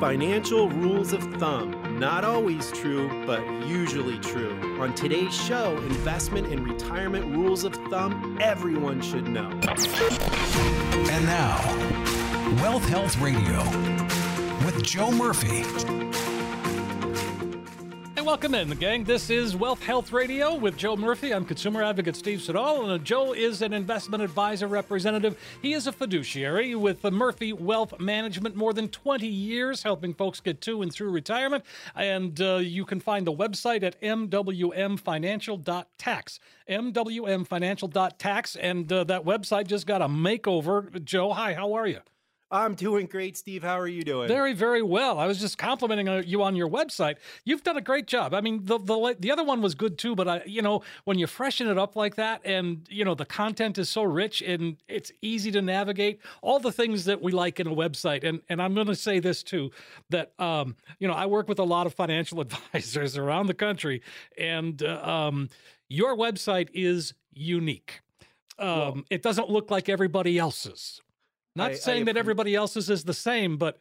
Financial rules of thumb. Not always true, but usually true. On today's show, investment and retirement rules of thumb everyone should know. And now, Wealth Health Radio with Joe Murphy. Welcome in, the gang. This is Wealth Health Radio with Joe Murphy. I'm consumer advocate Steve Siddall, and Joe is an investment advisor representative. He is a fiduciary with the Murphy Wealth Management, more than 20 years helping folks get to and through retirement. And uh, you can find the website at mwmfinancial.tax. mwmfinancial.tax. And uh, that website just got a makeover. Joe, hi, how are you? I'm doing great, Steve. How are you doing? Very, very well. I was just complimenting uh, you on your website. You've done a great job. I mean, the the the other one was good too, but I, you know, when you freshen it up like that, and you know, the content is so rich and it's easy to navigate. All the things that we like in a website, and and I'm going to say this too, that um, you know, I work with a lot of financial advisors around the country, and uh, um, your website is unique. Um, it doesn't look like everybody else's. Not I, saying I that everybody else's is the same, but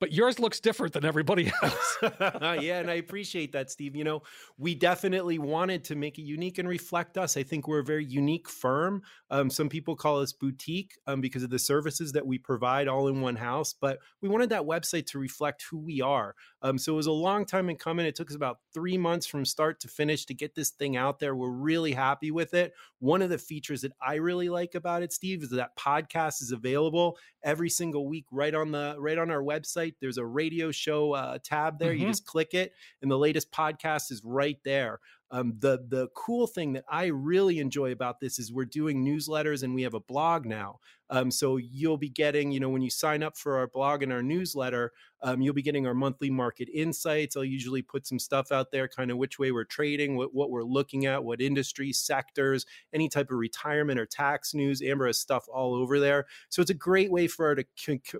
but yours looks different than everybody else. yeah, and I appreciate that, Steve. You know, we definitely wanted to make it unique and reflect us. I think we're a very unique firm. Um, some people call us boutique um, because of the services that we provide all in one house, but we wanted that website to reflect who we are. Um, so it was a long time in coming. It took us about three months from start to finish to get this thing out there. We're really happy with it. One of the features that I really like about it, Steve, is that podcast is available every single week right on the right on our website. There's a radio show uh, tab there. Mm-hmm. You just click it, and the latest podcast is right there. Um, the the cool thing that I really enjoy about this is we're doing newsletters and we have a blog now. Um, so you'll be getting, you know, when you sign up for our blog and our newsletter, um, you'll be getting our monthly market insights. I'll usually put some stuff out there, kind of which way we're trading, what, what we're looking at, what industries, sectors, any type of retirement or tax news. Amber has stuff all over there, so it's a great way for to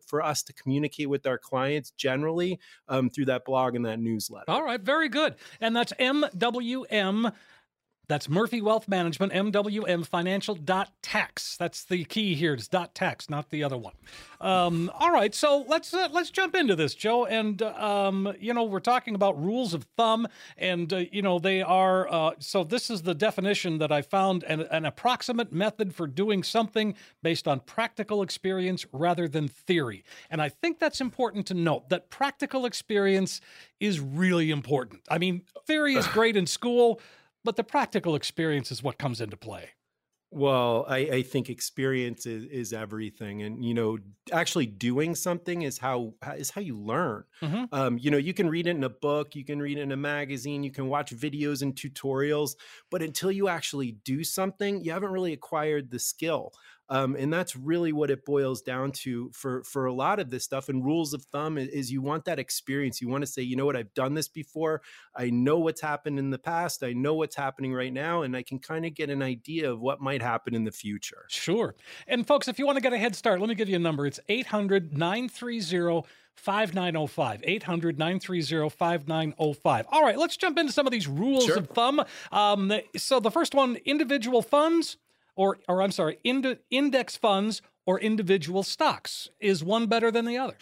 for us to communicate with our clients generally um, through that blog and that newsletter. All right, very good, and that's MWM that's Murphy Wealth Management, MWM Financial dot tax. That's the key here. It's dot tax, not the other one. Um, all right, so let's uh, let's jump into this, Joe. And um, you know, we're talking about rules of thumb, and uh, you know, they are. Uh, so this is the definition that I found: an, an approximate method for doing something based on practical experience rather than theory. And I think that's important to note that practical experience is really important. I mean, theory is great in school but the practical experience is what comes into play. Well, I, I, think experience is, is, everything, and you know, actually doing something is how is how you learn. Mm-hmm. Um, you know, you can read it in a book, you can read it in a magazine, you can watch videos and tutorials, but until you actually do something, you haven't really acquired the skill. Um, and that's really what it boils down to for for a lot of this stuff. And rules of thumb is, is you want that experience. You want to say, you know what, I've done this before. I know what's happened in the past. I know what's happening right now, and I can kind of get an idea of what might happen in the future. Sure. And folks, if you want to get a head start, let me give you a number. It's 800 930 5905. 800 930 5905. All right, let's jump into some of these rules sure. of thumb. Um, so the first one individual funds or or I'm sorry, ind- index funds or individual stocks? Is one better than the other?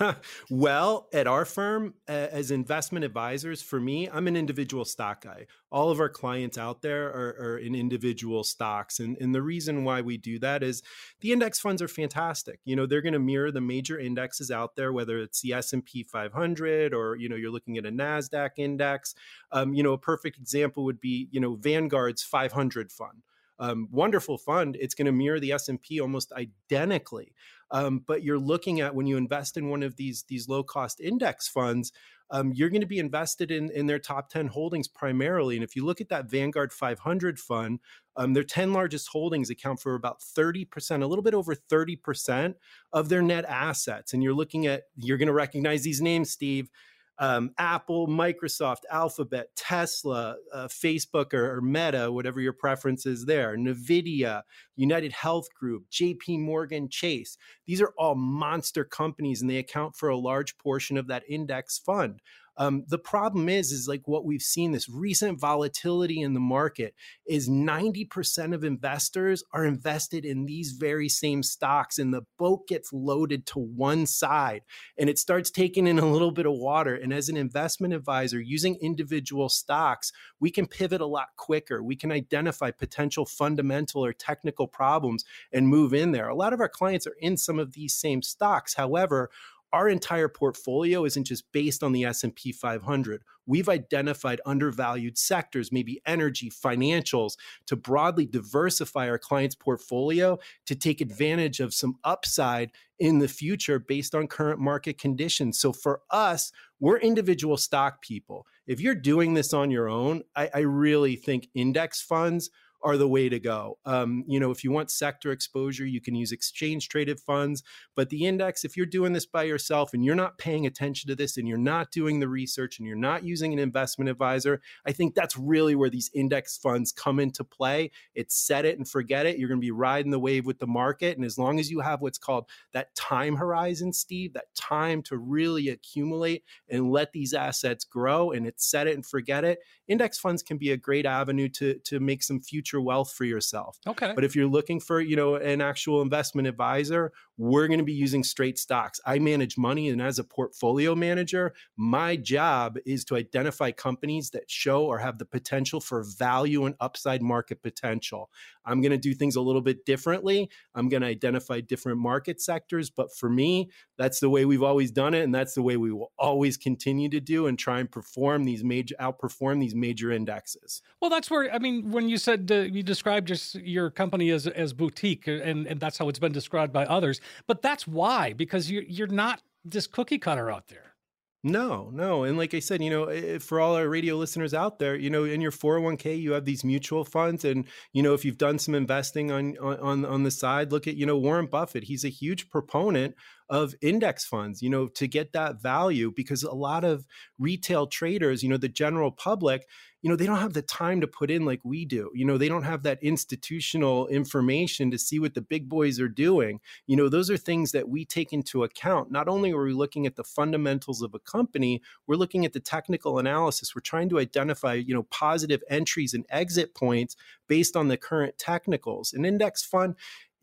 well, at our firm, uh, as investment advisors, for me, I'm an individual stock guy. All of our clients out there are, are, in individual stocks, and and the reason why we do that is the index funds are fantastic. You know, they're going to mirror the major indexes out there, whether it's the S and P 500 or you know you're looking at a Nasdaq index. Um, you know, a perfect example would be you know Vanguard's 500 fund um, wonderful fund. It's going to mirror the S and P almost identically. Um, but you're looking at when you invest in one of these these low cost index funds, um, you're going to be invested in in their top 10 holdings primarily. And if you look at that Vanguard 500 fund, um, their 10 largest holdings account for about 30%, a little bit over 30% of their net assets. And you're looking at, you're going to recognize these names, Steve um, Apple, Microsoft, Alphabet, Tesla, uh, Facebook, or, or, Meta, whatever your preference is there, NVIDIA, United Health Group, JP Morgan Chase. These are all monster companies and they account for a large portion of that index fund. Um, the problem is, is like what we've seen this recent volatility in the market is 90% of investors are invested in these very same stocks, and the boat gets loaded to one side and it starts taking in a little bit of water. And as an investment advisor, using individual stocks, we can pivot a lot quicker. We can identify potential fundamental or technical problems and move in there. A lot of our clients are in some of these same stocks. However, our entire portfolio isn't just based on the S&P 500. We've identified undervalued sectors, maybe energy, financials, to broadly diversify our clients' portfolio to take advantage of some upside in the future based on current market conditions. So for us, we're individual stock people. If you're doing this on your own, I, I really think index funds are the way to go. Um, you know, if you want sector exposure, you can use exchange traded funds. But the index, if you're doing this by yourself and you're not paying attention to this and you're not doing the research and you're not using an investment advisor, I think that's really where these index funds come into play. It's set it and forget it. You're going to be riding the wave with the market. And as long as you have what's called that time horizon, Steve, that time to really accumulate and let these assets grow and it's set it and forget it, index funds can be a great avenue to, to make some future future wealth for yourself. Okay. But if you're looking for, you know, an actual investment advisor, we're going to be using straight stocks. I manage money and as a portfolio manager, my job is to identify companies that show or have the potential for value and upside market potential. I'm going to do things a little bit differently. I'm going to identify different market sectors, but for me, that's the way we've always done it and that's the way we will always continue to do and try and perform these major outperform these major indexes. Well, that's where I mean when you said uh, you described just your company as as boutique, and and that's how it's been described by others. But that's why because you you're not this cookie cutter out there. No, no. And like I said, you know, for all our radio listeners out there, you know, in your 401k, you have these mutual funds. And, you know, if you've done some investing on, on, on the side, look at, you know, Warren Buffett. He's a huge proponent of index funds, you know, to get that value because a lot of retail traders, you know, the general public, you know, they don't have the time to put in like we do. You know, they don't have that institutional information to see what the big boys are doing. You know, those are things that we take into account. Not only are we looking at the fundamentals of a company, we're looking at the technical analysis. We're trying to identify, you know, positive entries and exit points based on the current technicals. An index fund,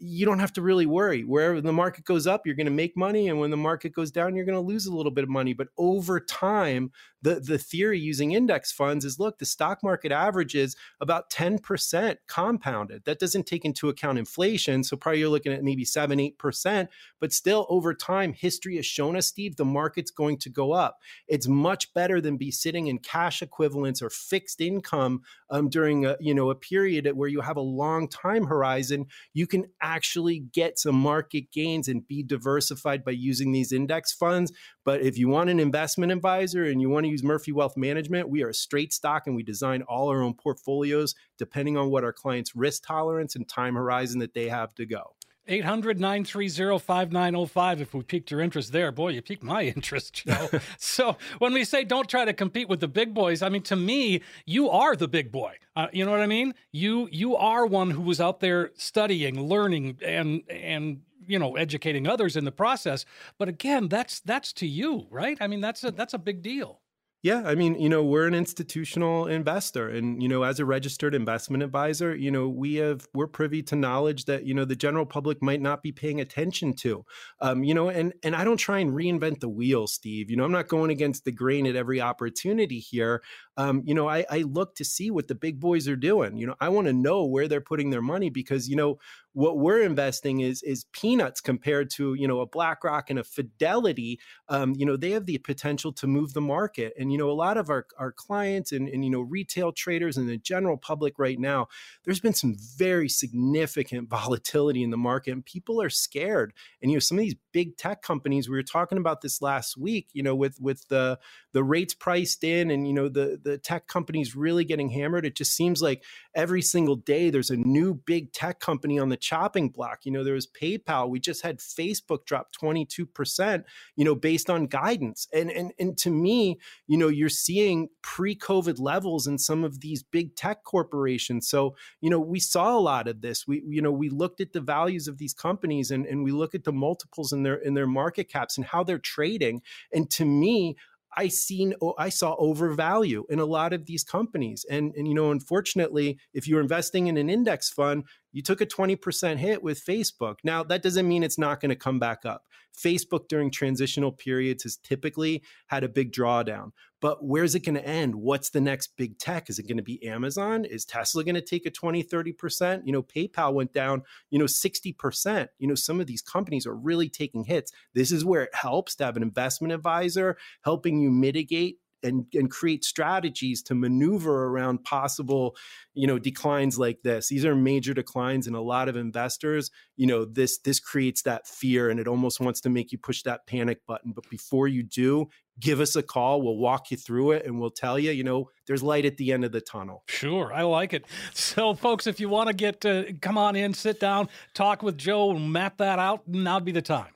you don't have to really worry. Wherever the market goes up, you're going to make money, and when the market goes down, you're going to lose a little bit of money. But over time, the the theory using index funds is look, the stock market averages about 10% compounded. That doesn't take into account inflation, so probably you're looking at maybe seven, eight percent. But still, over time, history has shown us, Steve, the market's going to go up. It's much better than be sitting in cash equivalents or fixed income um, during a you know a period where you have a long time horizon. You can actually get some market gains and be diversified by using these index funds. But if you want an investment advisor and you want to use Murphy Wealth Management, we are a straight stock and we design all our own portfolios depending on what our clients' risk tolerance and time horizon that they have to go. 800 930 5905 if we piqued your interest there. Boy, you piqued my interest, Joe. so when we say don't try to compete with the big boys, I mean, to me, you are the big boy. Uh, you know what I mean? You you are one who was out there studying, learning, and and you know educating others in the process. But again, that's that's to you, right? I mean, that's a that's a big deal. Yeah, I mean, you know, we're an institutional investor and you know, as a registered investment advisor, you know, we have we're privy to knowledge that, you know, the general public might not be paying attention to. Um, you know, and and I don't try and reinvent the wheel, Steve. You know, I'm not going against the grain at every opportunity here. Um, you know, I, I look to see what the big boys are doing. You know, I want to know where they're putting their money because, you know, what we're investing is is peanuts compared to you know a BlackRock and a Fidelity. Um, you know they have the potential to move the market, and you know a lot of our our clients and, and you know retail traders and the general public right now. There's been some very significant volatility in the market, and people are scared. And you know some of these big tech companies we were talking about this last week. You know with with the the rates priced in, and you know the the tech companies really getting hammered. It just seems like every single day there's a new big tech company on the chopping block. You know, there was PayPal. We just had Facebook drop 22%, you know, based on guidance. And and and to me, you know, you're seeing pre-COVID levels in some of these big tech corporations. So, you know, we saw a lot of this. We, you know, we looked at the values of these companies and, and we look at the multiples in their in their market caps and how they're trading. And to me, I seen I saw overvalue in a lot of these companies. And and you know, unfortunately, if you're investing in an index fund, you took a 20% hit with Facebook. Now, that doesn't mean it's not going to come back up. Facebook during transitional periods has typically had a big drawdown. But where's it going to end? What's the next big tech? Is it going to be Amazon? Is Tesla going to take a 20, 30%? You know, PayPal went down, you know, 60%. You know, some of these companies are really taking hits. This is where it helps to have an investment advisor helping you mitigate and, and create strategies to maneuver around possible you know declines like this these are major declines and a lot of investors you know this this creates that fear and it almost wants to make you push that panic button but before you do give us a call we'll walk you through it and we'll tell you you know there's light at the end of the tunnel sure i like it so folks if you want to get uh, come on in sit down talk with joe and map that out now'd be the time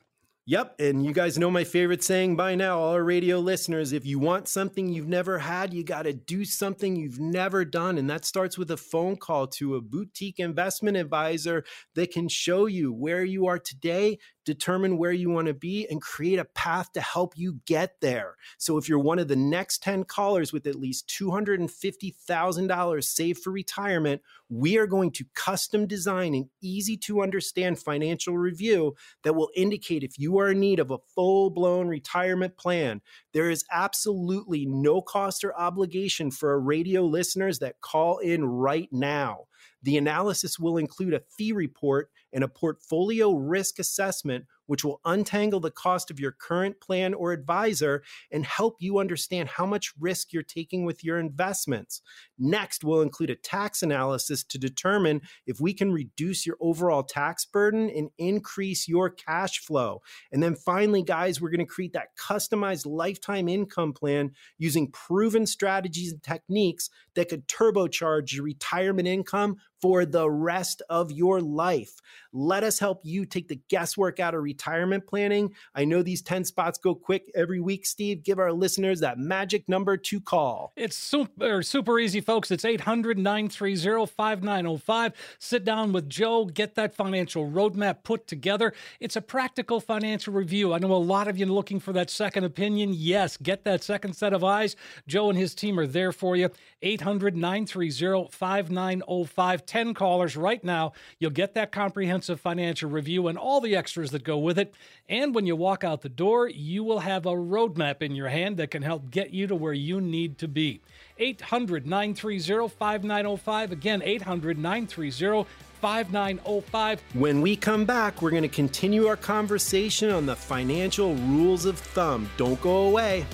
Yep. And you guys know my favorite saying by now, all our radio listeners if you want something you've never had, you got to do something you've never done. And that starts with a phone call to a boutique investment advisor that can show you where you are today determine where you want to be, and create a path to help you get there. So if you're one of the next 10 callers with at least $250,000 saved for retirement, we are going to custom design an easy to understand financial review that will indicate if you are in need of a full blown retirement plan. There is absolutely no cost or obligation for our radio listeners that call in right now. The analysis will include a fee report and a portfolio risk assessment which will untangle the cost of your current plan or advisor and help you understand how much risk you're taking with your investments. Next, we'll include a tax analysis to determine if we can reduce your overall tax burden and increase your cash flow. And then finally, guys, we're going to create that customized lifetime income plan using proven strategies and techniques that could turbocharge your retirement income for the rest of your life. Let us help you take the guesswork out of retirement planning. I know these 10 spots go quick every week, Steve. Give our listeners that magic number to call. It's super, super easy, folks. It's 800 930 5905. Sit down with Joe, get that financial roadmap put together. It's a practical financial review. I know a lot of you looking for that second opinion. Yes, get that second set of eyes. Joe and his team are there for you. 800 930 5905. 10 callers right now. You'll get that comprehensive financial review and all the extras that go with it. And when you walk out the door, you will have a roadmap in your hand that can help get you to where you need to be. 800 930 5905. Again, 800 930 5905. When we come back, we're going to continue our conversation on the financial rules of thumb. Don't go away.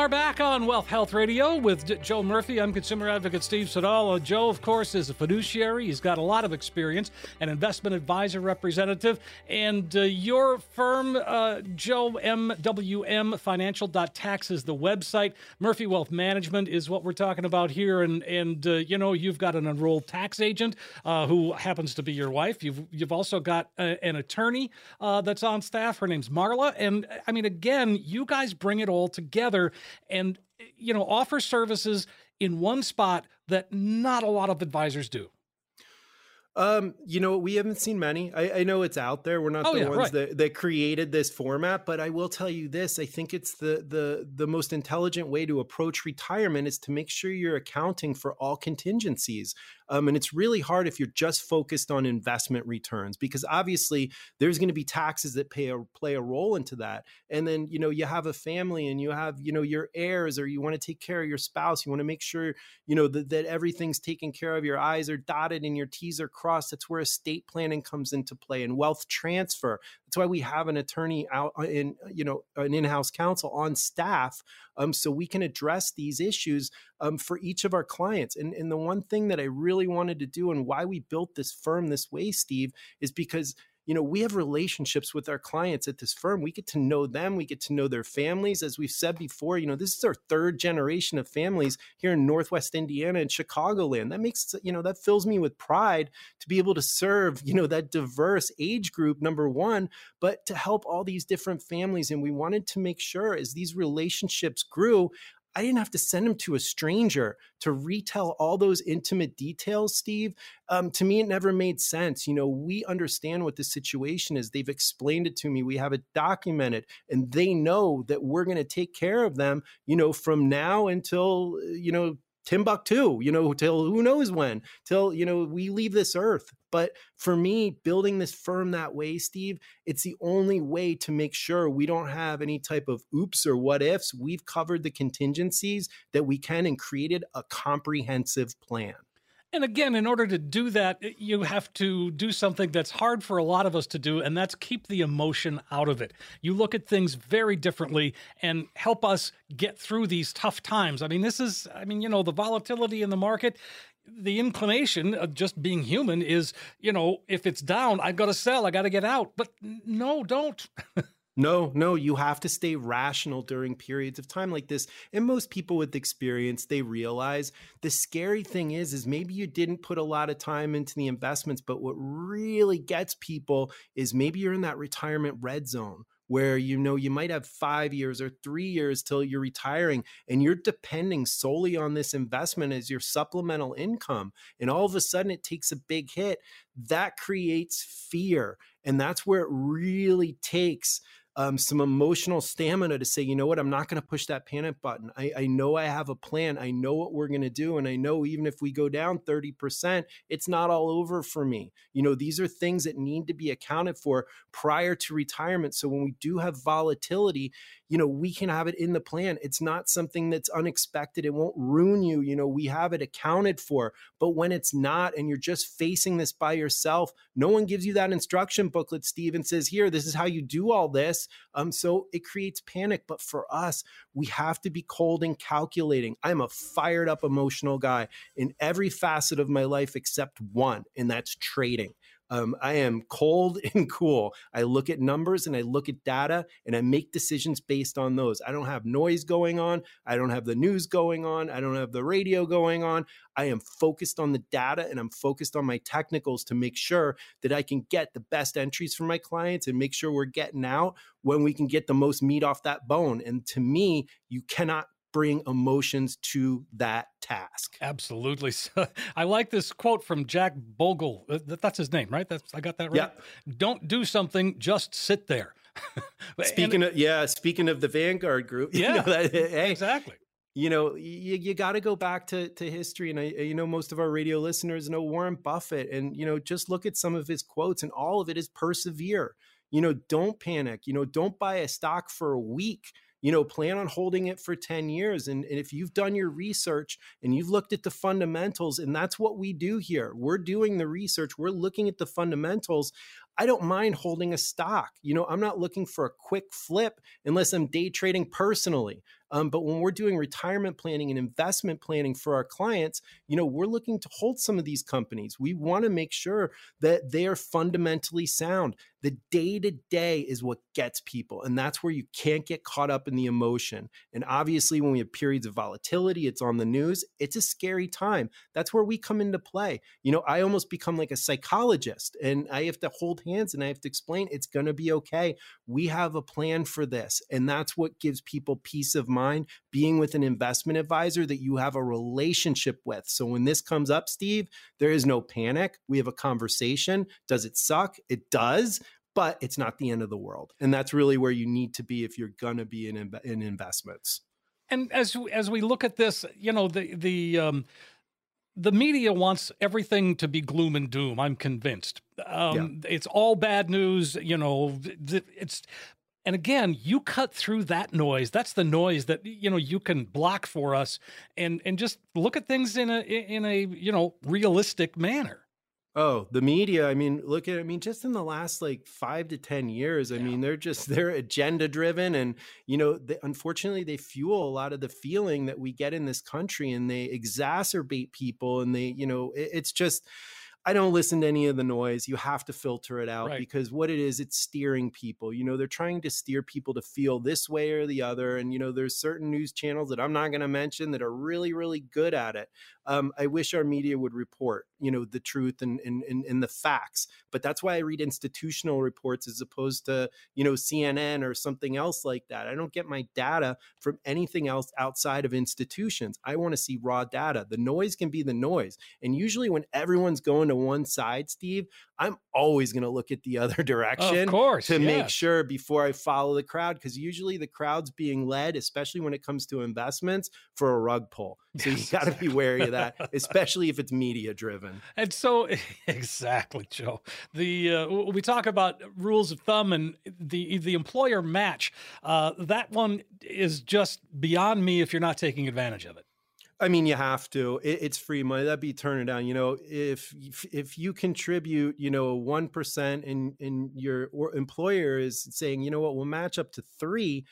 Are back on Wealth Health Radio with D- Joe Murphy. I'm consumer advocate Steve Siddall. Joe, of course, is a fiduciary. He's got a lot of experience, an investment advisor representative. And uh, your firm, uh, Joe MWM Financial.tax is the website. Murphy Wealth Management is what we're talking about here. And, and uh, you know, you've got an enrolled tax agent uh, who happens to be your wife. You've, you've also got a, an attorney uh, that's on staff. Her name's Marla. And I mean, again, you guys bring it all together and you know offer services in one spot that not a lot of advisors do. Um, you know, we haven't seen many. I, I know it's out there. We're not oh, the yeah, ones right. that, that created this format, but I will tell you this. I think it's the the the most intelligent way to approach retirement is to make sure you're accounting for all contingencies. Um, and it's really hard if you're just focused on investment returns because obviously there's going to be taxes that pay a, play a role into that. And then, you know, you have a family and you have, you know, your heirs or you want to take care of your spouse. You want to make sure, you know, that, that everything's taken care of. Your I's are dotted and your T's are crossed. That's where estate planning comes into play and wealth transfer. That's why we have an attorney out uh, in, you know, an in-house counsel on staff um, so we can address these issues um, for each of our clients. And, and the one thing that I really wanted to do and why we built this firm this way, Steve, is because you know, we have relationships with our clients at this firm. We get to know them, we get to know their families. As we've said before, you know, this is our third generation of families here in Northwest Indiana and Chicagoland. That makes, you know, that fills me with pride to be able to serve, you know, that diverse age group, number one, but to help all these different families. And we wanted to make sure as these relationships grew, I didn't have to send him to a stranger to retell all those intimate details, Steve. Um, to me, it never made sense. You know, we understand what the situation is. They've explained it to me. We have it documented, and they know that we're going to take care of them, you know, from now until, you know, Timbuktu, you know, till who knows when, till, you know, we leave this earth. But for me, building this firm that way, Steve, it's the only way to make sure we don't have any type of oops or what ifs. We've covered the contingencies that we can and created a comprehensive plan. And again, in order to do that, you have to do something that's hard for a lot of us to do, and that's keep the emotion out of it. You look at things very differently and help us get through these tough times. I mean, this is, I mean, you know, the volatility in the market, the inclination of just being human is, you know, if it's down, I've got to sell, I got to get out. But no, don't. No, no, you have to stay rational during periods of time like this. And most people with experience, they realize the scary thing is is maybe you didn't put a lot of time into the investments, but what really gets people is maybe you're in that retirement red zone where you know you might have 5 years or 3 years till you're retiring and you're depending solely on this investment as your supplemental income and all of a sudden it takes a big hit that creates fear and that's where it really takes um, some emotional stamina to say, you know what, I'm not going to push that panic button. I, I know I have a plan. I know what we're going to do. And I know even if we go down 30%, it's not all over for me. You know, these are things that need to be accounted for prior to retirement. So when we do have volatility, you know, we can have it in the plan. It's not something that's unexpected. It won't ruin you. You know, we have it accounted for. But when it's not and you're just facing this by yourself, no one gives you that instruction booklet, Steve, and says, here, this is how you do all this. Um, so it creates panic. But for us, we have to be cold and calculating. I'm a fired up emotional guy in every facet of my life except one, and that's trading. Um, I am cold and cool. I look at numbers and I look at data and I make decisions based on those. I don't have noise going on. I don't have the news going on. I don't have the radio going on. I am focused on the data and I'm focused on my technicals to make sure that I can get the best entries for my clients and make sure we're getting out when we can get the most meat off that bone. And to me, you cannot bring emotions to that task. Absolutely. So, I like this quote from Jack Bogle. Uh, that's his name, right? That's I got that right. Yeah. Don't do something, just sit there. speaking and, of yeah, speaking of the Vanguard group, yeah, you know that, hey, exactly. You know, you, you got to go back to, to history. And I, you know, most of our radio listeners know Warren Buffett. And, you know, just look at some of his quotes, and all of it is persevere. You know, don't panic. You know, don't buy a stock for a week you know plan on holding it for 10 years and, and, if you've done your research and you've looked at the fundamentals and that's what we do here we're doing the research we're looking at the fundamentals I don't mind holding a stock. You know, I'm not looking for a quick flip unless I'm day trading personally. Um, but when we're doing retirement planning and investment planning for our clients, you know, we're looking to hold some of these companies. We want to make sure that they are fundamentally sound. The day to day is what gets people. And that's where you can't get caught up in the emotion. And obviously, when we have periods of volatility, it's on the news, it's a scary time. That's where we come into play. You know, I almost become like a psychologist and I have to hold hands and I have to explain it's going to be okay. We have a plan for this. And that's what gives people peace of mind being with an investment advisor that you have a relationship with. So when this comes up, Steve, there is no panic. We have a conversation. Does it suck? It does but it's not the end of the world. And that's really where you need to be if you're going to be in, in investments. And as as we look at this, you know, the the um, the media wants everything to be gloom and doom. I'm convinced. Um, yeah. It's all bad news. You know, it's and again, you cut through that noise. That's the noise that you know you can block for us, and and just look at things in a in a you know realistic manner. Oh, the media. I mean, look at, I mean, just in the last like five to 10 years, I yeah. mean, they're just, they're agenda driven. And, you know, they, unfortunately, they fuel a lot of the feeling that we get in this country and they exacerbate people. And they, you know, it, it's just, I don't listen to any of the noise. You have to filter it out right. because what it is, it's steering people. You know, they're trying to steer people to feel this way or the other. And, you know, there's certain news channels that I'm not going to mention that are really, really good at it. Um, I wish our media would report. you know the truth and and, and, and the facts. But that's why i read institutional reports as opposed to you know cnn or something else like that. I don't get my data from anything else outside of institutions. I want to see raw data. The noise can be the noise. And usually when everyone's going to one side steve i'm always going to look at the other direction of course to yeah. make sure before i follow the crowd because usually the crowd's being led especially when it comes to investments for a rug pull. So you got to be wary of that especially if it's media driven. And so exactly joe. The uh, we talk about rules of thumb and the the employer match. Uh, that one is just beyond me if you're not taking advantage of it I mean, you have to. It, it's free money. That'd be turning down. You know, if if you contribute, you know, one percent, and and your employer is saying, you know what, we'll match up to three.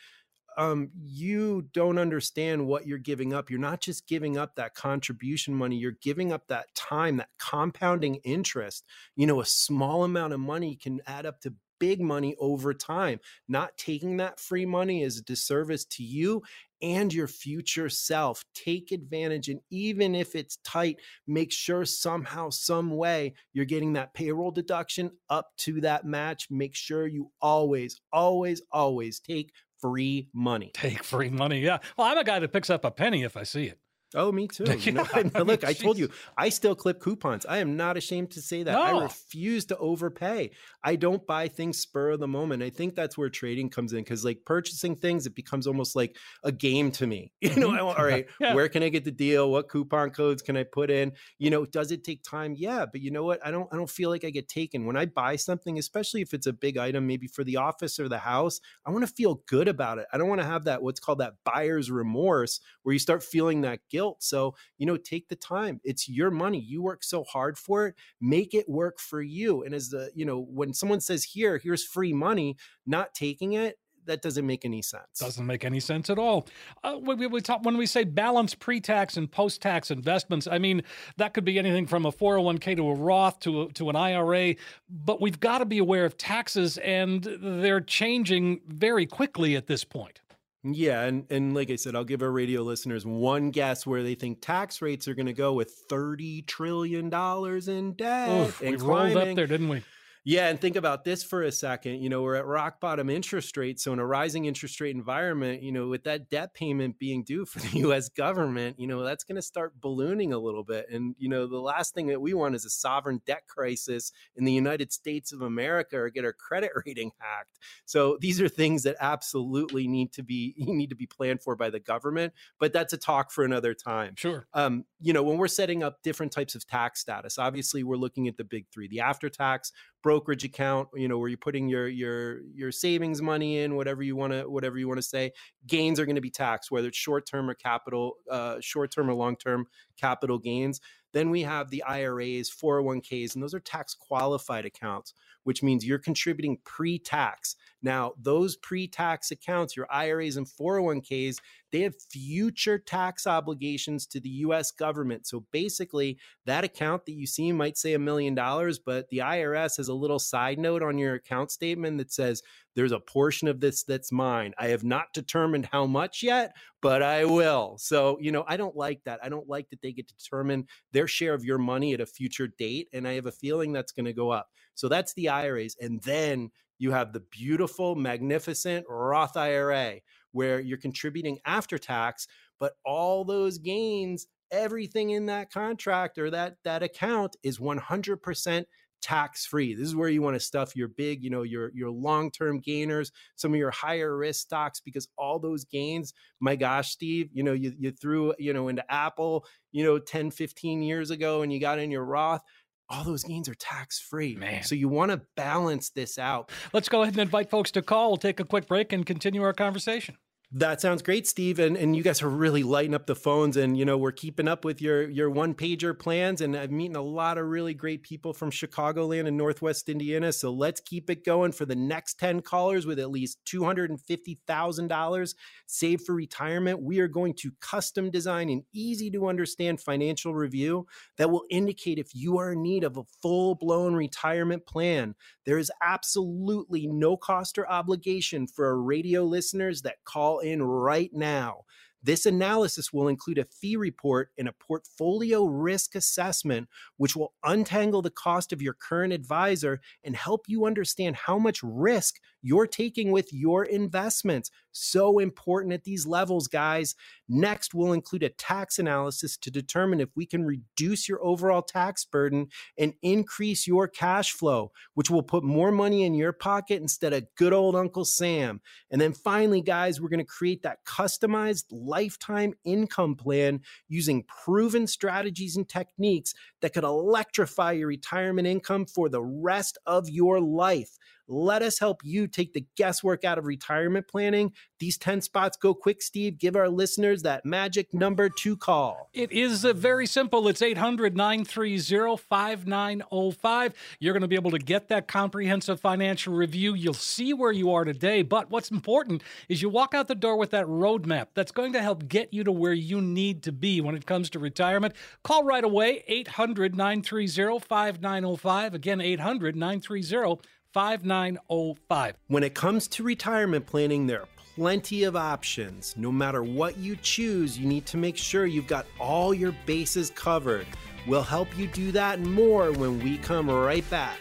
Um, you don't understand what you're giving up. You're not just giving up that contribution money. You're giving up that time, that compounding interest. You know, a small amount of money can add up to big money over time. Not taking that free money is a disservice to you and your future self. Take advantage. And even if it's tight, make sure somehow, some way you're getting that payroll deduction up to that match. Make sure you always, always, always take free money. Take free money. Yeah. Well, I'm a guy that picks up a penny if I see it. Oh, me too. You know, I mean, look, I told you, I still clip coupons. I am not ashamed to say that. No. I refuse to overpay. I don't buy things spur of the moment. I think that's where trading comes in because, like, purchasing things, it becomes almost like a game to me. You know, I, mm-hmm. all right, yeah. where can I get the deal? What coupon codes can I put in? You know, does it take time? Yeah, but you know what? I don't. I don't feel like I get taken when I buy something, especially if it's a big item, maybe for the office or the house. I want to feel good about it. I don't want to have that what's called that buyer's remorse, where you start feeling that guilt. So, you know, take the time. It's your money. You work so hard for it. Make it work for you. And as the, you know, when someone says here, here's free money, not taking it, that doesn't make any sense. Doesn't make any sense at all. Uh, we, we talk, when we say balance pre-tax and post-tax investments, I mean that could be anything from a 401k to a Roth to a, to an IRA. But we've got to be aware of taxes, and they're changing very quickly at this point. Yeah, and and like I said, I'll give our radio listeners one guess where they think tax rates are going to go with thirty trillion dollars in debt. Oof, we rolled up there, didn't we? Yeah, and think about this for a second. You know, we're at rock bottom interest rates. So in a rising interest rate environment, you know, with that debt payment being due for the US government, you know, that's going to start ballooning a little bit. And, you know, the last thing that we want is a sovereign debt crisis in the United States of America or get our credit rating hacked. So these are things that absolutely need to be need to be planned for by the government, but that's a talk for another time. Sure. Um, you know, when we're setting up different types of tax status, obviously we're looking at the big 3, the after tax, brokerage account you know where you're putting your your your savings money in whatever you want to whatever you want to say gains are going to be taxed whether it's short term or capital uh, short term or long term capital gains. Then we have the IRAs, 401ks, and those are tax qualified accounts, which means you're contributing pre tax. Now, those pre tax accounts, your IRAs and 401ks, they have future tax obligations to the US government. So basically, that account that you see might say a million dollars, but the IRS has a little side note on your account statement that says there's a portion of this that's mine. I have not determined how much yet, but I will. So, you know, I don't like that. I don't like that they get to determine their share of your money at a future date. And I have a feeling that's going to go up. So that's the IRAs. And then you have the beautiful, magnificent Roth IRA where you're contributing after tax, but all those gains, everything in that contract or that that account is 100% tax free. This is where you want to stuff your big, you know, your your long-term gainers, some of your higher risk stocks because all those gains, my gosh, Steve, you know, you you threw, you know, into Apple, you know, 10, 15 years ago and you got in your Roth, all those gains are tax free. Man. So you want to balance this out. Let's go ahead and invite folks to call. We'll take a quick break and continue our conversation. That sounds great, Steve. And, and you guys are really lighting up the phones. And, you know, we're keeping up with your, your one pager plans. And I'm meeting a lot of really great people from Chicagoland and Northwest Indiana. So let's keep it going for the next 10 callers with at least $250,000 saved for retirement. We are going to custom design an easy to understand financial review that will indicate if you are in need of a full blown retirement plan. There is absolutely no cost or obligation for our radio listeners that call in right now. This analysis will include a fee report and a portfolio risk assessment, which will untangle the cost of your current advisor and help you understand how much risk you're taking with your investments. So important at these levels, guys. Next, we'll include a tax analysis to determine if we can reduce your overall tax burden and increase your cash flow, which will put more money in your pocket instead of good old Uncle Sam. And then finally, guys, we're going to create that customized lifetime income plan using proven strategies and techniques that could electrify your retirement income for the rest of your life. Let us help you take the guesswork out of retirement planning. These 10 spots go quick, Steve. Give our listeners that magic number to call. It is uh, very simple. It's 800 930 5905. You're going to be able to get that comprehensive financial review. You'll see where you are today. But what's important is you walk out the door with that roadmap that's going to help get you to where you need to be when it comes to retirement. Call right away 800 930 5905. Again, 800 930 5905. When it comes to retirement planning, there are plenty of options. No matter what you choose, you need to make sure you've got all your bases covered. We'll help you do that and more when we come right back.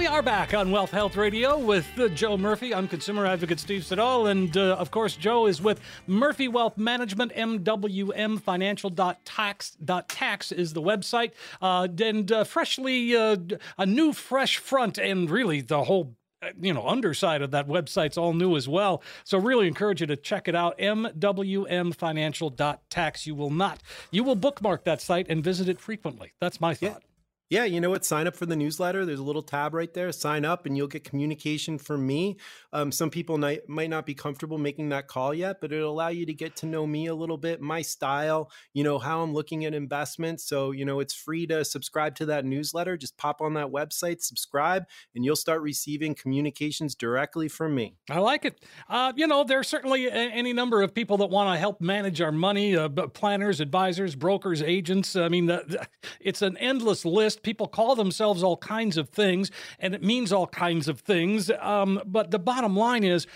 We are back on Wealth Health Radio with uh, Joe Murphy. I'm consumer advocate Steve Siddall. And uh, of course, Joe is with Murphy Wealth Management, MWM Financial.tax. Tax is the website. Uh, and uh, freshly, uh, a new fresh front, and really the whole uh, you know underside of that website's all new as well so really encourage you to check it out mwmfinancial.tax you will not you will bookmark that site and visit it frequently that's my thought yeah, you know what? Sign up for the newsletter. There's a little tab right there. Sign up, and you'll get communication from me. Um, some people might, might not be comfortable making that call yet, but it'll allow you to get to know me a little bit, my style, you know, how I'm looking at investments. So, you know, it's free to subscribe to that newsletter. Just pop on that website, subscribe, and you'll start receiving communications directly from me. I like it. Uh, you know, there's certainly any number of people that want to help manage our money uh, planners, advisors, brokers, agents. I mean, the, it's an endless list People call themselves all kinds of things, and it means all kinds of things. Um, but the bottom line is,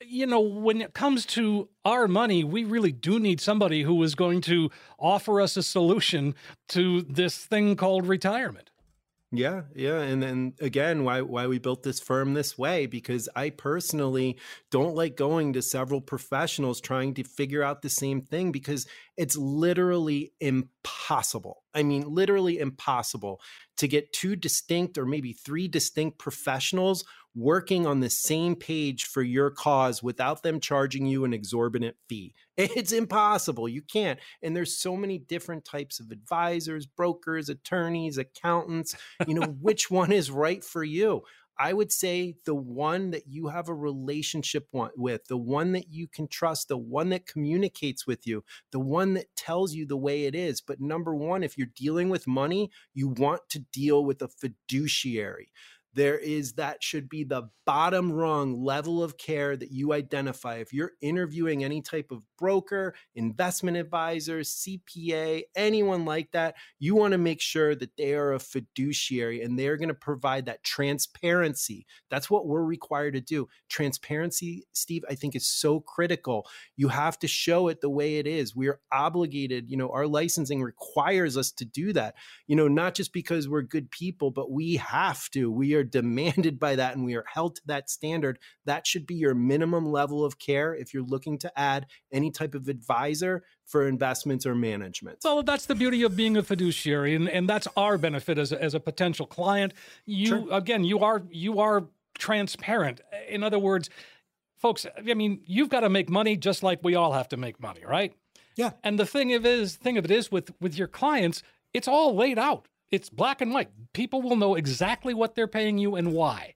you know, when it comes to our money, we really do need somebody who is going to offer us a solution to this thing called retirement. Yeah, yeah, and then again, why why we built this firm this way because I personally don't like going to several professionals trying to figure out the same thing because it's literally impossible. I mean, literally impossible to get two distinct or maybe three distinct professionals working on the same page for your cause without them charging you an exorbitant fee. It's impossible. You can't. And there's so many different types of advisors, brokers, attorneys, accountants. You know, which one is right for you? I would say the one that you have a relationship with, the one that you can trust, the one that communicates with you, the one that tells you the way it is. But number one, if you're dealing with money, you want to deal with a fiduciary there is that should be the bottom rung level of care that you identify. If you're interviewing any type of broker, investment advisor, CPA, anyone like that, you want to make sure that they are a fiduciary and they're going to provide that transparency. That's what we're required to do. Transparency, Steve, I think is so critical. You have to show it the way it is. We are obligated, you know, our licensing requires us to do that. You know, not just because we're good people, but we have to. We are demanded by that and we are held to that standard. That should be your minimum level of care if you're looking to add any type of advisor for investments or management. Well, that's the beauty of being a fiduciary, and, and that's our benefit as a, as a potential client. You sure. again, you are you are transparent. In other words, folks, I mean, you've got to make money just like we all have to make money, right? Yeah. And the thing of it is, thing of it is with with your clients, it's all laid out. It's black and white. People will know exactly what they're paying you and why.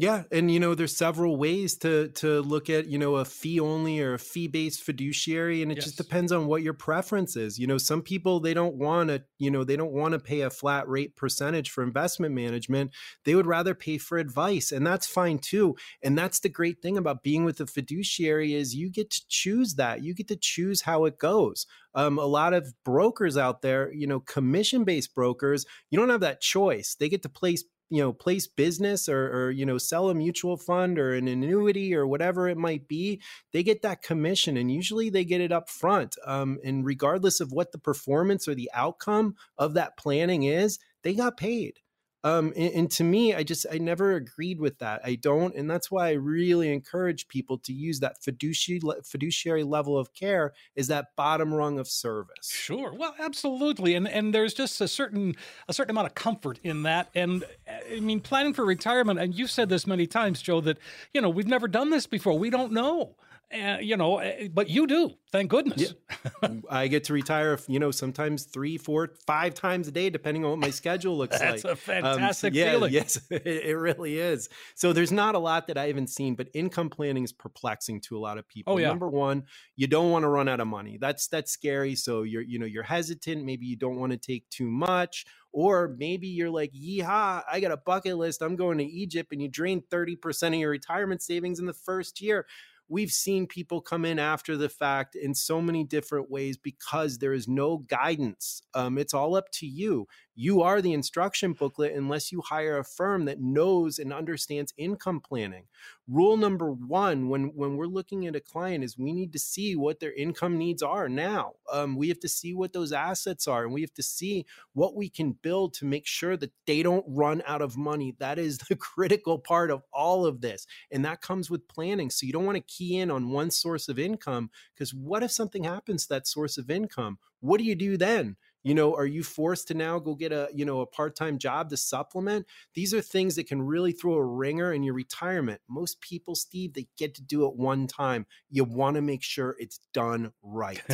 Yeah, and you know, there's several ways to to look at you know a fee only or a fee based fiduciary, and it yes. just depends on what your preference is. You know, some people they don't want to you know they don't want to pay a flat rate percentage for investment management. They would rather pay for advice, and that's fine too. And that's the great thing about being with a fiduciary is you get to choose that. You get to choose how it goes. Um, a lot of brokers out there, you know, commission based brokers, you don't have that choice. They get to place you know place business or, or you know sell a mutual fund or an annuity or whatever it might be they get that commission and usually they get it up front um, and regardless of what the performance or the outcome of that planning is they got paid um, and, and, to me, I just I never agreed with that. I don't, and that's why I really encourage people to use that fiduciary fiduciary level of care is that bottom rung of service. Sure, well, absolutely, and and there's just a certain a certain amount of comfort in that. And I mean, planning for retirement, and you've said this many times, Joe, that you know we've never done this before. We don't know. Uh, you know, uh, but you do. Thank goodness. Yeah. I get to retire, you know, sometimes three, four, five times a day, depending on what my schedule looks That's like. That's a fantastic um, yeah, feeling. Yes, it, it, really is. So there's not a lot that I haven't seen, but income planning is perplexing to a lot of people. Oh, yeah. Number one, you don't want to run out of money. That's that's scary. So you're, you know, you're hesitant. Maybe you don't want to take too much. Or maybe you're like, yeehaw, I got a bucket list. I'm going to Egypt, and you drain 30% of your retirement savings in the first year we've seen people come in after the fact in so many different ways because there is no guidance. Um, it's all up to you you are the instruction booklet unless you hire a firm that knows and understands income planning. Rule number one when, when we're looking at a client is we need to see what their income needs are now. Um, we have to see what those assets are and we have to see what we can build to make sure that they don't run out of money. That is the critical part of all of this. And that comes with planning. So you don't want to key in on one source of income because what if something happens to that source of income? What do you do then? You know are you forced to now go get a you know a part-time job to supplement? These are things that can really throw a ringer in your retirement. Most people steve they get to do it one time. You want to make sure it's done right.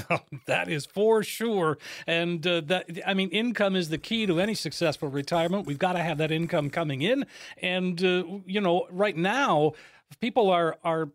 That is for sure. And uh, that i mean income is the key to any successful retirement. We've got to have that income coming in. And uh, you know right now people are are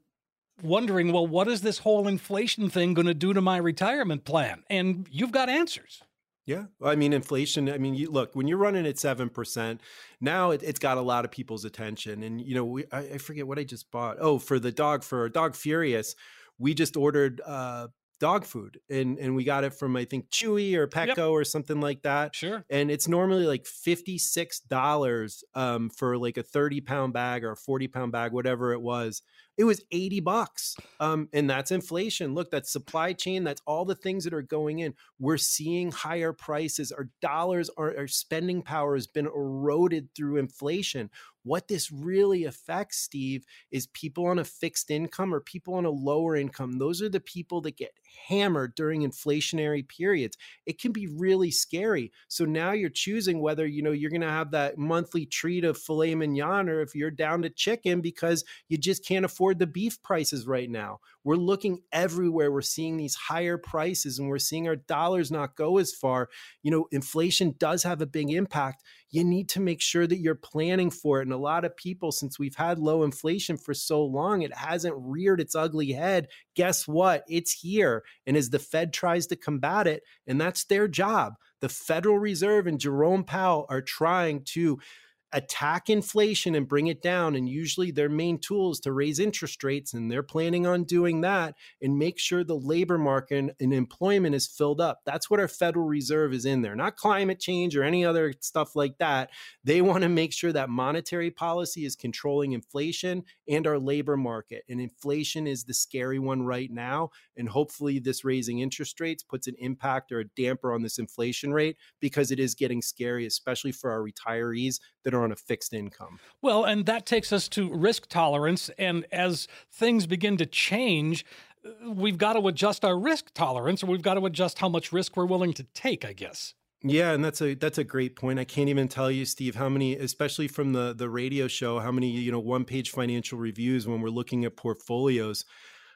wondering well what is this whole inflation thing going to do to my retirement plan? And you've got answers yeah, I mean inflation. I mean, you, look when you're running at seven percent now, it, has got a lot of people's attention. And you know, we, I, I, forget what I just bought. Oh, for the dog for Dog Furious, we just ordered uh, dog food, and and we got it from I think Chewy or Petco yep. or something like that. Sure. And it's normally like fifty six dollars um, for like a thirty pound bag or a forty pound bag, whatever it was it was 80 bucks. Um, and that's inflation. Look, that's supply chain. That's all the things that are going in. We're seeing higher prices. Our dollars, our, our spending power has been eroded through inflation. What this really affects, Steve, is people on a fixed income or people on a lower income. Those are the people that get hammered during inflationary periods. It can be really scary. So now you're choosing whether, you know, you're going to have that monthly treat of filet mignon or if you're down to chicken because you just can't afford afford the beef prices right now. We're looking everywhere. We're seeing these higher prices and we're seeing our dollars not go as far. You know, inflation does have a big impact. You need to make sure that you're planning for it. And a lot of people, since we've had low inflation for so long, it hasn't reared its ugly head. Guess what? It's here. And as the Fed tries to combat it, and that's their job, the Federal Reserve and Jerome Powell are trying to attack inflation and bring it down. And usually their main tool is to raise interest rates, and they're planning on doing that and make sure the labor market and employment is filled up. That's what our Federal Reserve is in there, not climate change or any other stuff like that. They want to make sure that monetary policy is controlling inflation and our labor market. And inflation is the scary one right now. And hopefully, this raising interest rates puts an impact or a damper on this inflation rate because it is getting scary, especially for our retirees that are on a fixed income. Well, and that takes us to risk tolerance. And as things begin to change, we've got to adjust our risk tolerance, or we've got to adjust how much risk we're willing to take, I guess. Yeah, and that's a that's a great point. I can't even tell you, Steve, how many, especially from the the radio show, how many you know one page financial reviews when we're looking at portfolios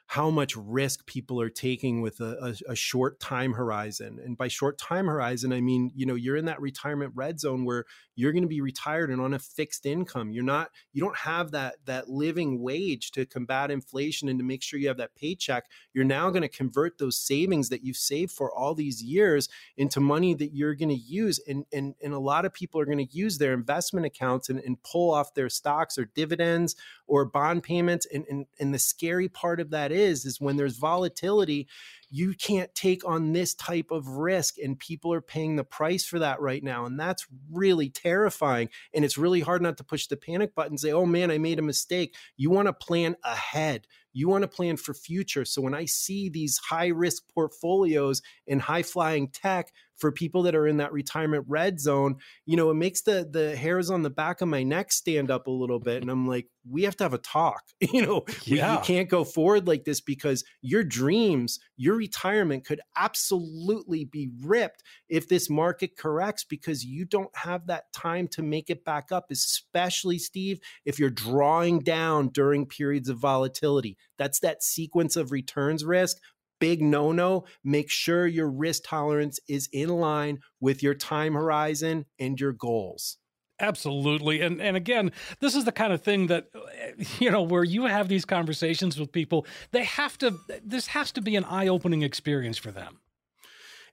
how much risk people are taking with a, a, a, short time horizon. And by short time horizon, I mean, you know, you're in that retirement red zone where you're going to be retired and on a fixed income. You're not, you don't have that, that living wage to combat inflation and to make sure you have that paycheck. You're now going to convert those savings that you've saved for all these years into money that you're going to use. And, and, and a lot of people are going to use their investment accounts and, and pull off their stocks or dividends or bond payments. And, and, and the scary part of that is is when there's volatility you can't take on this type of risk and people are paying the price for that right now and that's really terrifying and it's really hard not to push the panic button and say oh man i made a mistake. You want to plan ahead. You want to plan for future. So when i see these high risk portfolios in high flying tech for people that are in that retirement red zone, you know, it makes the the hairs on the back of my neck stand up a little bit. And I'm like, we have to have a talk. You know, yeah. we, you can't go forward like this because your dreams, your retirement could absolutely be ripped if this market corrects because you don't have that time to make it back up, especially Steve, if you're drawing down during periods of volatility. That's that sequence of returns risk big no no. Make sure your risk tolerance is in line with your time horizon and your goals. Absolutely. And and again, this is the kind of thing that you know where you have these conversations with people, they have to this has to be an eye-opening experience for them.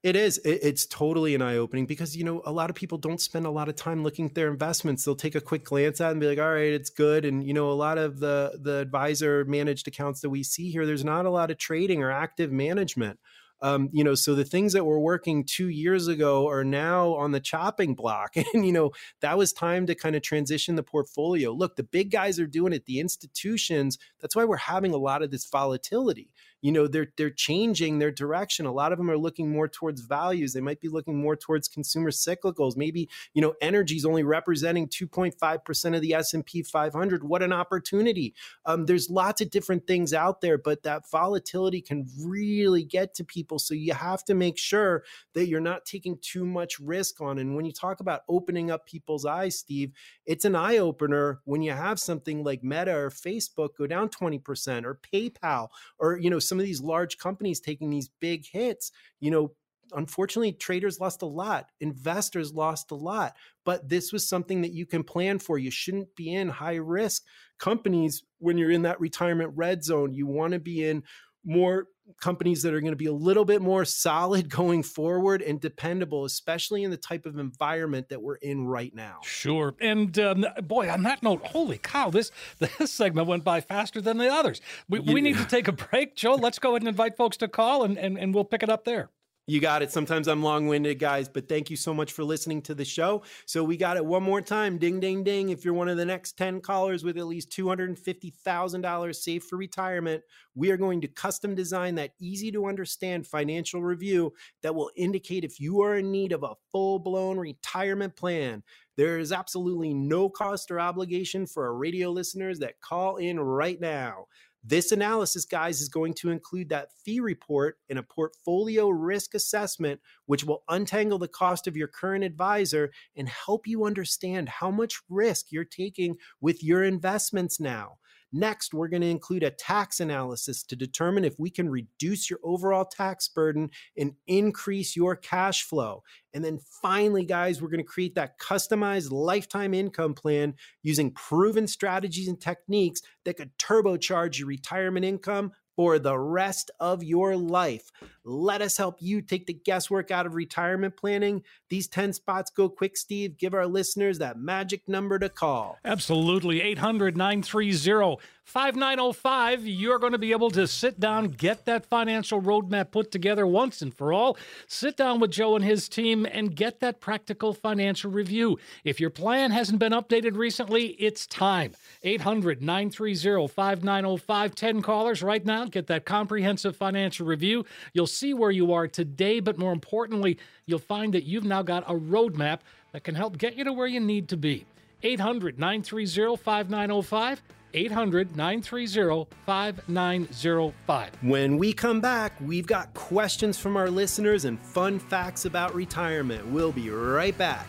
It is. It's totally an eye opening because, you know, a lot of people don't spend a lot of time looking at their investments. They'll take a quick glance at it and be like, all right, it's good. And, you know, a lot of the, the advisor managed accounts that we see here, there's not a lot of trading or active management. Um, you know, so the things that were working two years ago are now on the chopping block. And, you know, that was time to kind of transition the portfolio. Look, the big guys are doing it, the institutions. That's why we're having a lot of this volatility you know they're they're changing their direction. A lot of them are looking more towards values. They might be looking more towards consumer cyclicals. Maybe you know energy is only representing 2.5% of the s&p 500 what an opportunity. Um, there's lots of different things out there but that volatility can really get to people. So you have to make sure that you're not taking too much risk on and when you talk about opening up people's eyes steve it's an eye opener when you have something like meta or facebook go down 20% or paypal or you know some of these large companies taking these big hits, you know, unfortunately traders lost a lot investors lost a lot but this was something that you can plan for. You shouldn't be in high risk companies when you're in that retirement red zone. You want to be in more companies that are going to be a little bit more solid going forward and dependable, especially in the type of environment that we're in right now. Sure. And um, boy, on that note, holy cow, this this segment went by faster than the others. We, yeah. we need to take a break. Joe, let's go ahead and invite folks to call and, and, and we'll pick it up there. You got it. Sometimes I'm long winded, guys, but thank you so much for listening to the show. So we got it one more time. Ding, ding, ding. If you're one of the next 10 callers with at least $250,000 saved for retirement, we are going to custom design that easy to understand financial review that will indicate if you are in need of a full blown retirement plan. There is absolutely no cost or obligation for our radio listeners that call in right now. This analysis, guys, is going to include that fee report and a portfolio risk assessment, which will untangle the cost of your current advisor and help you understand how much risk you're taking with your investments now. Next, we're going to include a tax analysis to determine if we can reduce your overall tax burden and increase your cash flow. And then finally, guys, we're going to create that customized lifetime income plan using proven strategies and techniques that could turbocharge your retirement income for the rest of your life. Let us help you take the guesswork out of retirement planning. These 10 spots go quick, Steve. Give our listeners that magic number to call. Absolutely. 800 930 5905. You're going to be able to sit down, get that financial roadmap put together once and for all. Sit down with Joe and his team and get that practical financial review. If your plan hasn't been updated recently, it's time. 800 930 5905. 10 callers right now. Get that comprehensive financial review. You'll see where you are today, but more importantly, you'll find that you've now got a roadmap that can help get you to where you need to be. 800 930 5905. 800 930 5905. When we come back, we've got questions from our listeners and fun facts about retirement. We'll be right back.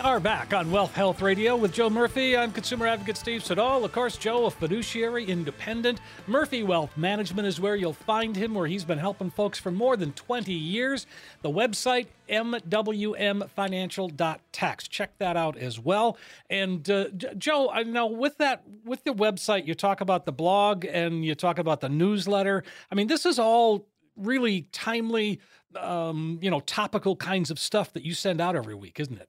Are back on Wealth Health Radio with Joe Murphy. I'm consumer advocate Steve Siddall. Of course, Joe, a fiduciary independent. Murphy Wealth Management is where you'll find him, where he's been helping folks for more than 20 years. The website, mwmfinancial.tax. Check that out as well. And uh, Joe, I know with that, with the website, you talk about the blog and you talk about the newsletter. I mean, this is all really timely um, you know, topical kinds of stuff that you send out every week, isn't it?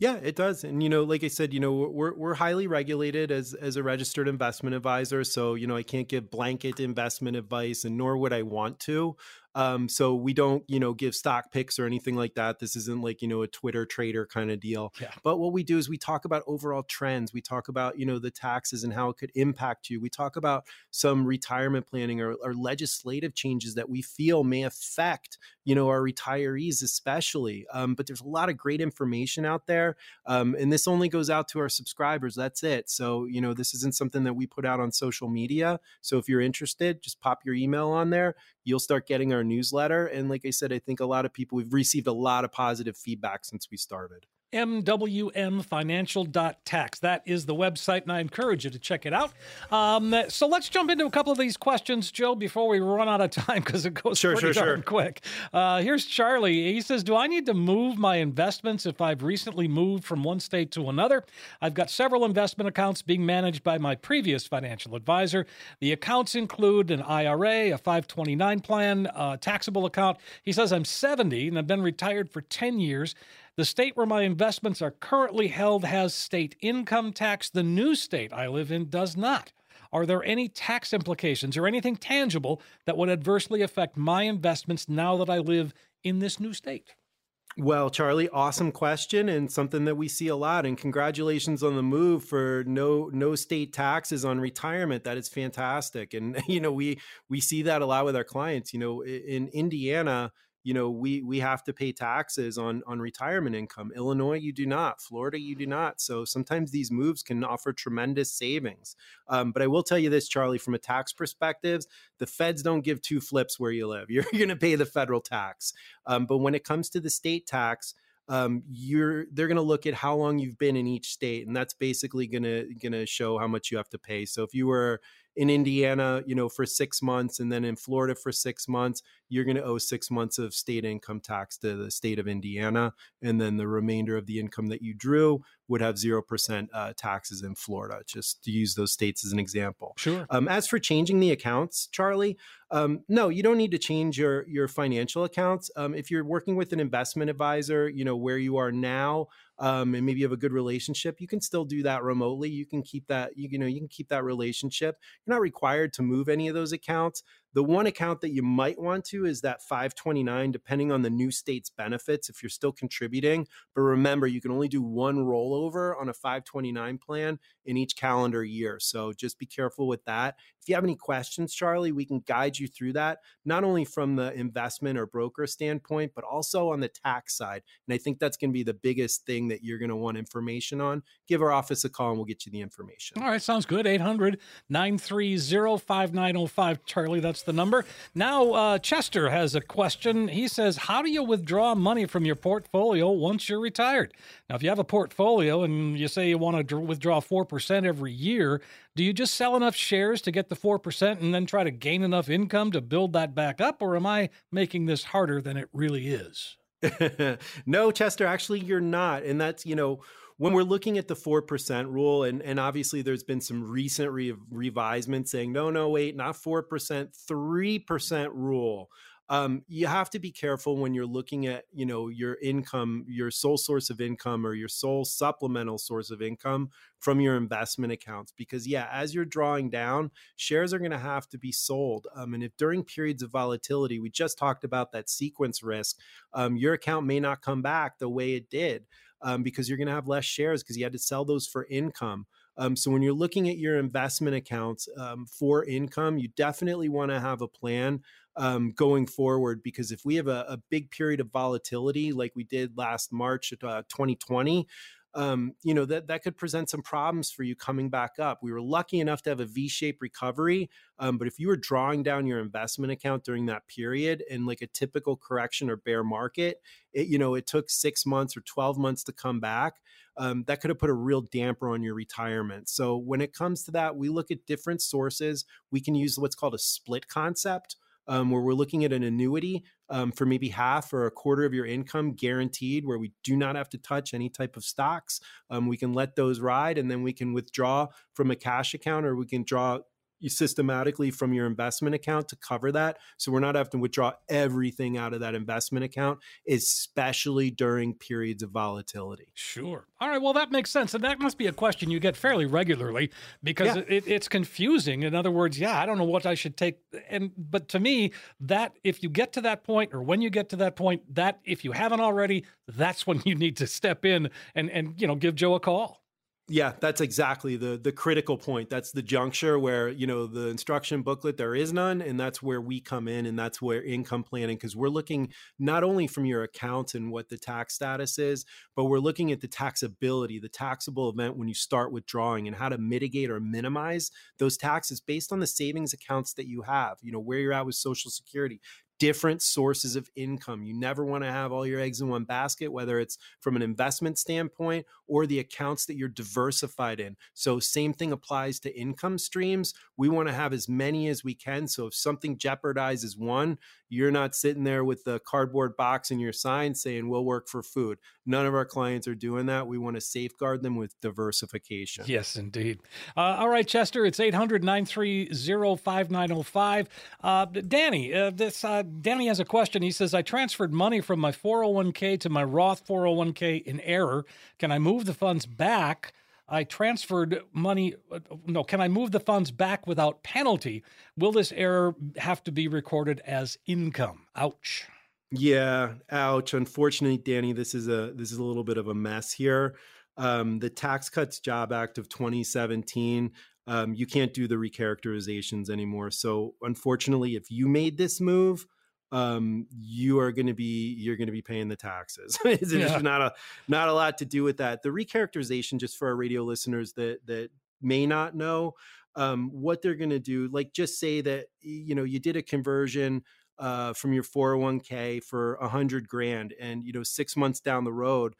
Yeah, it does. And you know, like I said, you know, we're we're highly regulated as as a registered investment advisor, so you know, I can't give blanket investment advice and nor would I want to. Um, so we don't, you know, give stock picks or anything like that. This isn't like, you know, a Twitter trader kind of deal. Yeah. But what we do is we talk about overall trends. We talk about, you know, the taxes and how it could impact you. We talk about some retirement planning or, or legislative changes that we feel may affect, you know, our retirees especially. Um, but there's a lot of great information out there. Um, and this only goes out to our subscribers. That's it. So, you know, this isn't something that we put out on social media. So if you're interested, just pop your email on there you'll start getting our newsletter. And like I said, I think a lot of people, we've received a lot of positive feedback since we started mwmfinancial.tax. That is the website, and I encourage you to check it out. Um, so let's jump into a couple of these questions, Joe, before we run out of time because it goes sure, pretty sure, darn sure. quick. Uh, here's Charlie. He says, "Do I need to move my investments if I've recently moved from one state to another? I've got several investment accounts being managed by my previous financial advisor. The accounts include an IRA, a 529 plan, a taxable account. He says I'm 70 and I've been retired for 10 years." The state where my investments are currently held has state income tax. The new state I live in does not. Are there any tax implications or anything tangible that would adversely affect my investments now that I live in this new state? Well, Charlie, awesome question and something that we see a lot. And congratulations on the move for no no state taxes on retirement. That is fantastic. And you know, we we see that a lot with our clients. You know, in Indiana, you know we we have to pay taxes on on retirement income. Illinois you do not. Florida you do not. So sometimes these moves can offer tremendous savings. Um, but i will tell you this charlie from a tax perspective the feds don't give two flips where you live. You're going to pay the federal tax. Um, but when it comes to the state tax um, you're they're going to look at how long you've been in each state and that's basically going to going to show how much you have to pay. So if you were in Indiana, you know, for six months, and then in Florida for six months, you're going to owe six months of state income tax to the state of Indiana, and then the remainder of the income that you drew would have zero percent uh, taxes in Florida. Just to use those states as an example. Sure. Um, as for changing the accounts, Charlie, um, no, you don't need to change your your financial accounts. Um, if you're working with an investment advisor, you know where you are now um, and maybe you have a good relationship, you can still do that remotely. You can keep that, you, you know, you can keep that relationship. You're not required to move any of those accounts. The one account that you might want to is that 529, depending on the new state's benefits, if you're still contributing. But remember, you can only do one rollover on a 529 plan in each calendar year. So just be careful with that. If you have any questions, Charlie, we can guide you through that, not only from the investment or broker standpoint, but also on the tax side. And I think that's going to be the biggest thing that you're going to want information on. Give our office a call and we'll get you the information. All right, sounds good. 800 930 5905. Charlie, that's the number. Now, uh, Chester has a question. He says, How do you withdraw money from your portfolio once you're retired? Now, if you have a portfolio and you say you want to withdraw 4% every year, do you just sell enough shares to get the 4% and then try to gain enough income to build that back up? Or am I making this harder than it really is? no, Chester, actually, you're not. And that's, you know, when we're looking at the 4% rule, and, and obviously there's been some recent re- revisements saying, no, no, wait, not 4%, 3% rule. Um, you have to be careful when you're looking at you know your income your sole source of income or your sole supplemental source of income from your investment accounts because yeah as you're drawing down shares are going to have to be sold um, and if during periods of volatility we just talked about that sequence risk um, your account may not come back the way it did um, because you're going to have less shares because you had to sell those for income. Um, so when you're looking at your investment accounts um, for income, you definitely want to have a plan um, going forward because if we have a, a, big period of volatility like we did last March uh, 2020, um, you know that that could present some problems for you coming back up. We were lucky enough to have a V-shaped recovery, um, but if you were drawing down your investment account during that period in like a typical correction or bear market, it, you know it took six months or twelve months to come back. Um, that could have put a real damper on your retirement. So when it comes to that, we look at different sources. We can use what's called a split concept um, where we're looking at an annuity um, for maybe half or a quarter of your income guaranteed, where we do not have to touch any type of stocks. Um, we can let those ride and then we can withdraw from a cash account or we can draw systematically from your investment account to cover that. So we're not having to withdraw everything out of that investment account, especially during periods of volatility. Sure. All right. Well, that makes sense. And that must be a question you get fairly regularly because yeah. it, it's confusing. In other words, yeah, I don't know what I should take. And, but to me, that if you get to that point or when you get to that point, that if you haven't already, that's when you need to step in and, and, you know, give Joe a call. Yeah, that's exactly the the critical point. That's the juncture where, you know, the instruction booklet there is none and that's where we come in and that's where income planning because we're looking not only from your account and what the tax status is, but we're looking at the taxability, the taxable event when you start withdrawing and how to mitigate or minimize those taxes based on the savings accounts that you have, you know, where you're at with social security, different sources of income. You never want to have all your eggs in one basket, whether it's from an investment standpoint or the accounts that you're diversified in. So, same thing applies to income streams. We want to have as many as we can. So, if something jeopardizes one, you're not sitting there with the cardboard box in your sign saying, we'll work for food. None of our clients are doing that. We want to safeguard them with diversification. Yes, indeed. Uh, all right, Chester, it's 800 930 5905. Uh, Danny, uh, this, uh, Danny has a question. He says, I transferred money from my 401k to my Roth 401k in error. Can I move the funds back? I transferred money. Uh, no, can I move the funds back without penalty? Will this error have to be recorded as income? Ouch. Yeah, ouch. Unfortunately, Danny, this is a this is a little bit of a mess here. Um, the Tax Cuts Job Act of 2017 um, you can't do the recharacterizations anymore. So unfortunately, if you made this move, um, you are going to be you're going to be paying the taxes. it's yeah. not a not a lot to do with that. The recharacterization, just for our radio listeners that that may not know, um, what they're going to do, like just say that you know you did a conversion uh, from your 401k for a hundred grand, and you know six months down the road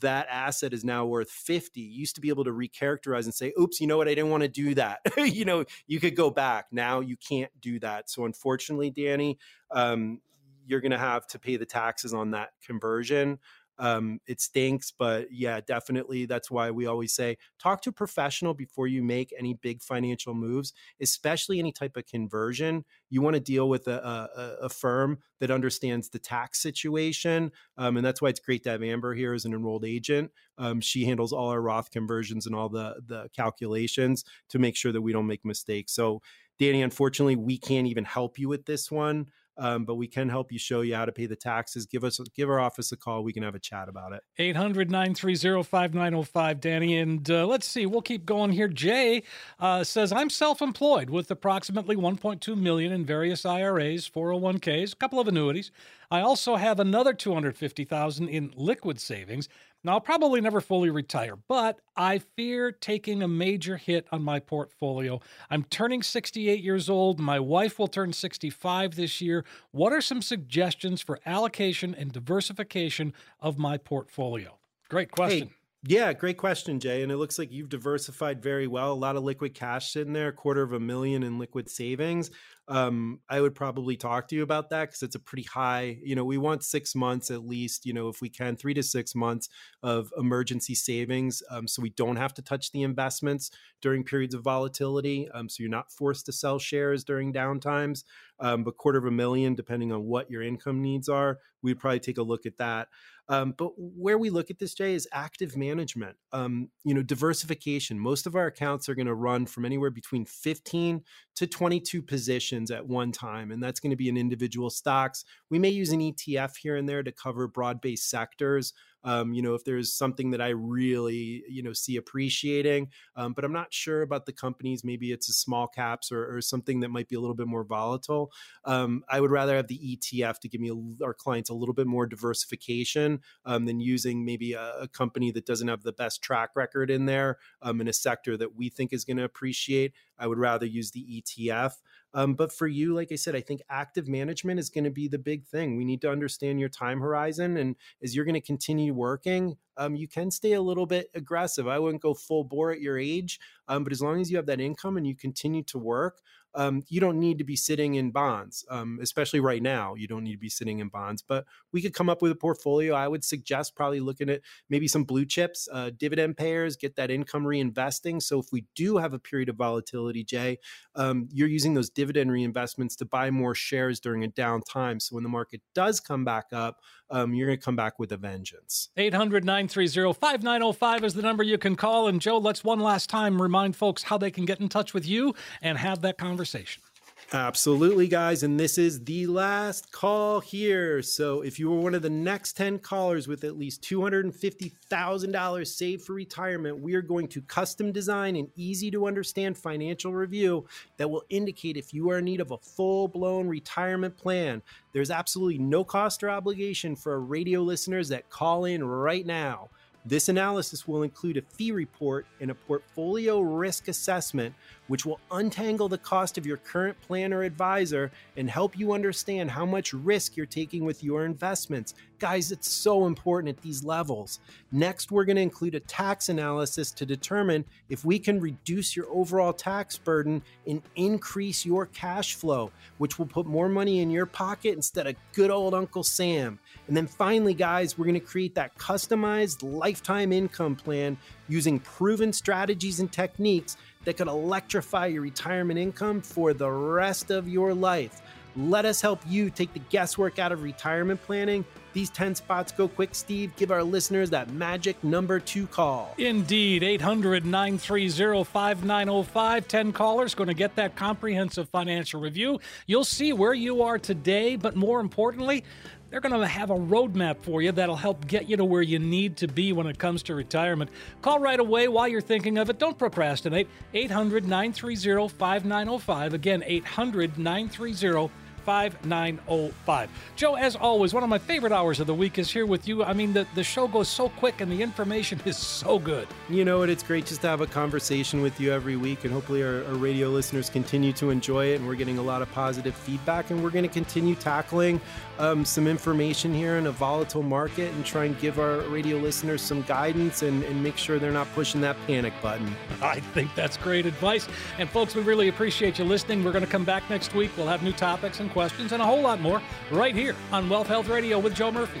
that asset is now worth 50 you used to be able to recharacterize and say oops you know what i didn't want to do that. You know you could go back. Now you can't do that. So unfortunately danny um, you're going to have to pay the taxes on that conversion um, it stinks, but yeah, definitely. That's why we always say talk to a professional before you make any big financial moves, especially any type of conversion. You want to deal with a, a, a firm that understands the tax situation. Um, and that's why it's great to have Amber here as an enrolled agent. Um, she handles all our Roth conversions and all the, the calculations to make sure that we don't make mistakes. So, Danny, unfortunately, we can't even help you with this one um, but we can help you show you how to pay the taxes. Give us give our office a call. We can have a chat about it. 800 930 5905, Danny. And uh, let's see, we'll keep going here. Jay uh, says, I'm self employed with approximately 1.2 million in various IRAs, 401ks, a couple of annuities. I also have another 250,000 in liquid savings. Now, I'll probably never fully retire, but I fear taking a major hit on my portfolio. I'm turning 68 years old. My wife will turn 65 this year. What are some suggestions for allocation and diversification of my portfolio? Great question. Hey. Yeah, great question, Jay. And it looks like you've diversified very well. A lot of liquid cash sitting there, a quarter of a million in liquid savings um, I would probably talk to you about that because it's a pretty high, you know, we want six months at least, you know, if we can, three to six months of emergency savings. Um, so we don't have to touch the investments during periods of volatility. Um, so you're not forced to sell shares during downtimes. Um, but quarter of a million, depending on what your income needs are, we'd probably take a look at that. Um, but where we look at this, Jay, is active management. Um, you know, diversification. Most of our accounts are going to run from anywhere between 15 to 22 positions at one time, and that's going to be in individual stocks. We may use an ETF here and there to cover broad-based sectors, Um, you know, if there's something that I really, you know, see appreciating, um, but I'm not sure about the companies. Maybe it's a small caps or, or something that might be a little bit more volatile. Um, I would rather have the ETF to give me a, our clients a little bit more diversification um, than using maybe a, a, company that doesn't have the best track record in there um, in a sector that we think is going to appreciate. I would rather use the ETF. Um, but for you, like I said, I think active management is going to be the big thing. We need to understand your time horizon. And as you're going to continue working, um, you can stay a little bit aggressive. I wouldn't go full bore at your age, um, but as long as you have that income and you continue to work, um, you don't need to be sitting in bonds, um, especially right now. You don't need to be sitting in bonds, but we could come up with a portfolio. I would suggest probably looking at maybe some blue chips, uh, dividend payers, get that income reinvesting. So if we do have a period of volatility, Jay, um, you're using those dividend reinvestments to buy more shares during a down time. So when the market does come back up, um, you're going to come back with a vengeance. 800 930 5905 is the number you can call. And Joe, let's one last time remind folks how they can get in touch with you and have that conversation. Absolutely, guys. And this is the last call here. So if you were one of the next 10 callers with at least $250,000 saved for retirement, we are going to custom design an easy to understand financial review that will indicate if you are in need of a full blown retirement plan. There's absolutely no cost or obligation for radio listeners that call in right now. This analysis will include a fee report and a portfolio risk assessment, which will untangle the cost of your current plan or advisor and help you understand how much risk you're taking with your investments. Guys, it's so important at these levels. Next, we're going to include a tax analysis to determine if we can reduce your overall tax burden and increase your cash flow, which will put more money in your pocket instead of good old Uncle Sam. And then finally, guys, we're going to create that customized lifetime income plan using proven strategies and techniques that could electrify your retirement income for the rest of your life. Let us help you take the guesswork out of retirement planning. These 10 spots go quick, Steve. Give our listeners that magic number to call. Indeed, 800 930 5905. 10 callers going to get that comprehensive financial review. You'll see where you are today, but more importantly, they're going to have a roadmap for you that'll help get you to where you need to be when it comes to retirement. Call right away while you're thinking of it. Don't procrastinate. 800 930 5905. Again, 800 930 5905. Joe, as always, one of my favorite hours of the week is here with you. I mean, the, the show goes so quick and the information is so good. You know what? It's great just to have a conversation with you every week, and hopefully, our, our radio listeners continue to enjoy it. And we're getting a lot of positive feedback, and we're going to continue tackling um, some information here in a volatile market and try and give our radio listeners some guidance and, and make sure they're not pushing that panic button. I think that's great advice. And, folks, we really appreciate you listening. We're going to come back next week. We'll have new topics and questions and a whole lot more right here on Wealth Health Radio with Joe Murphy.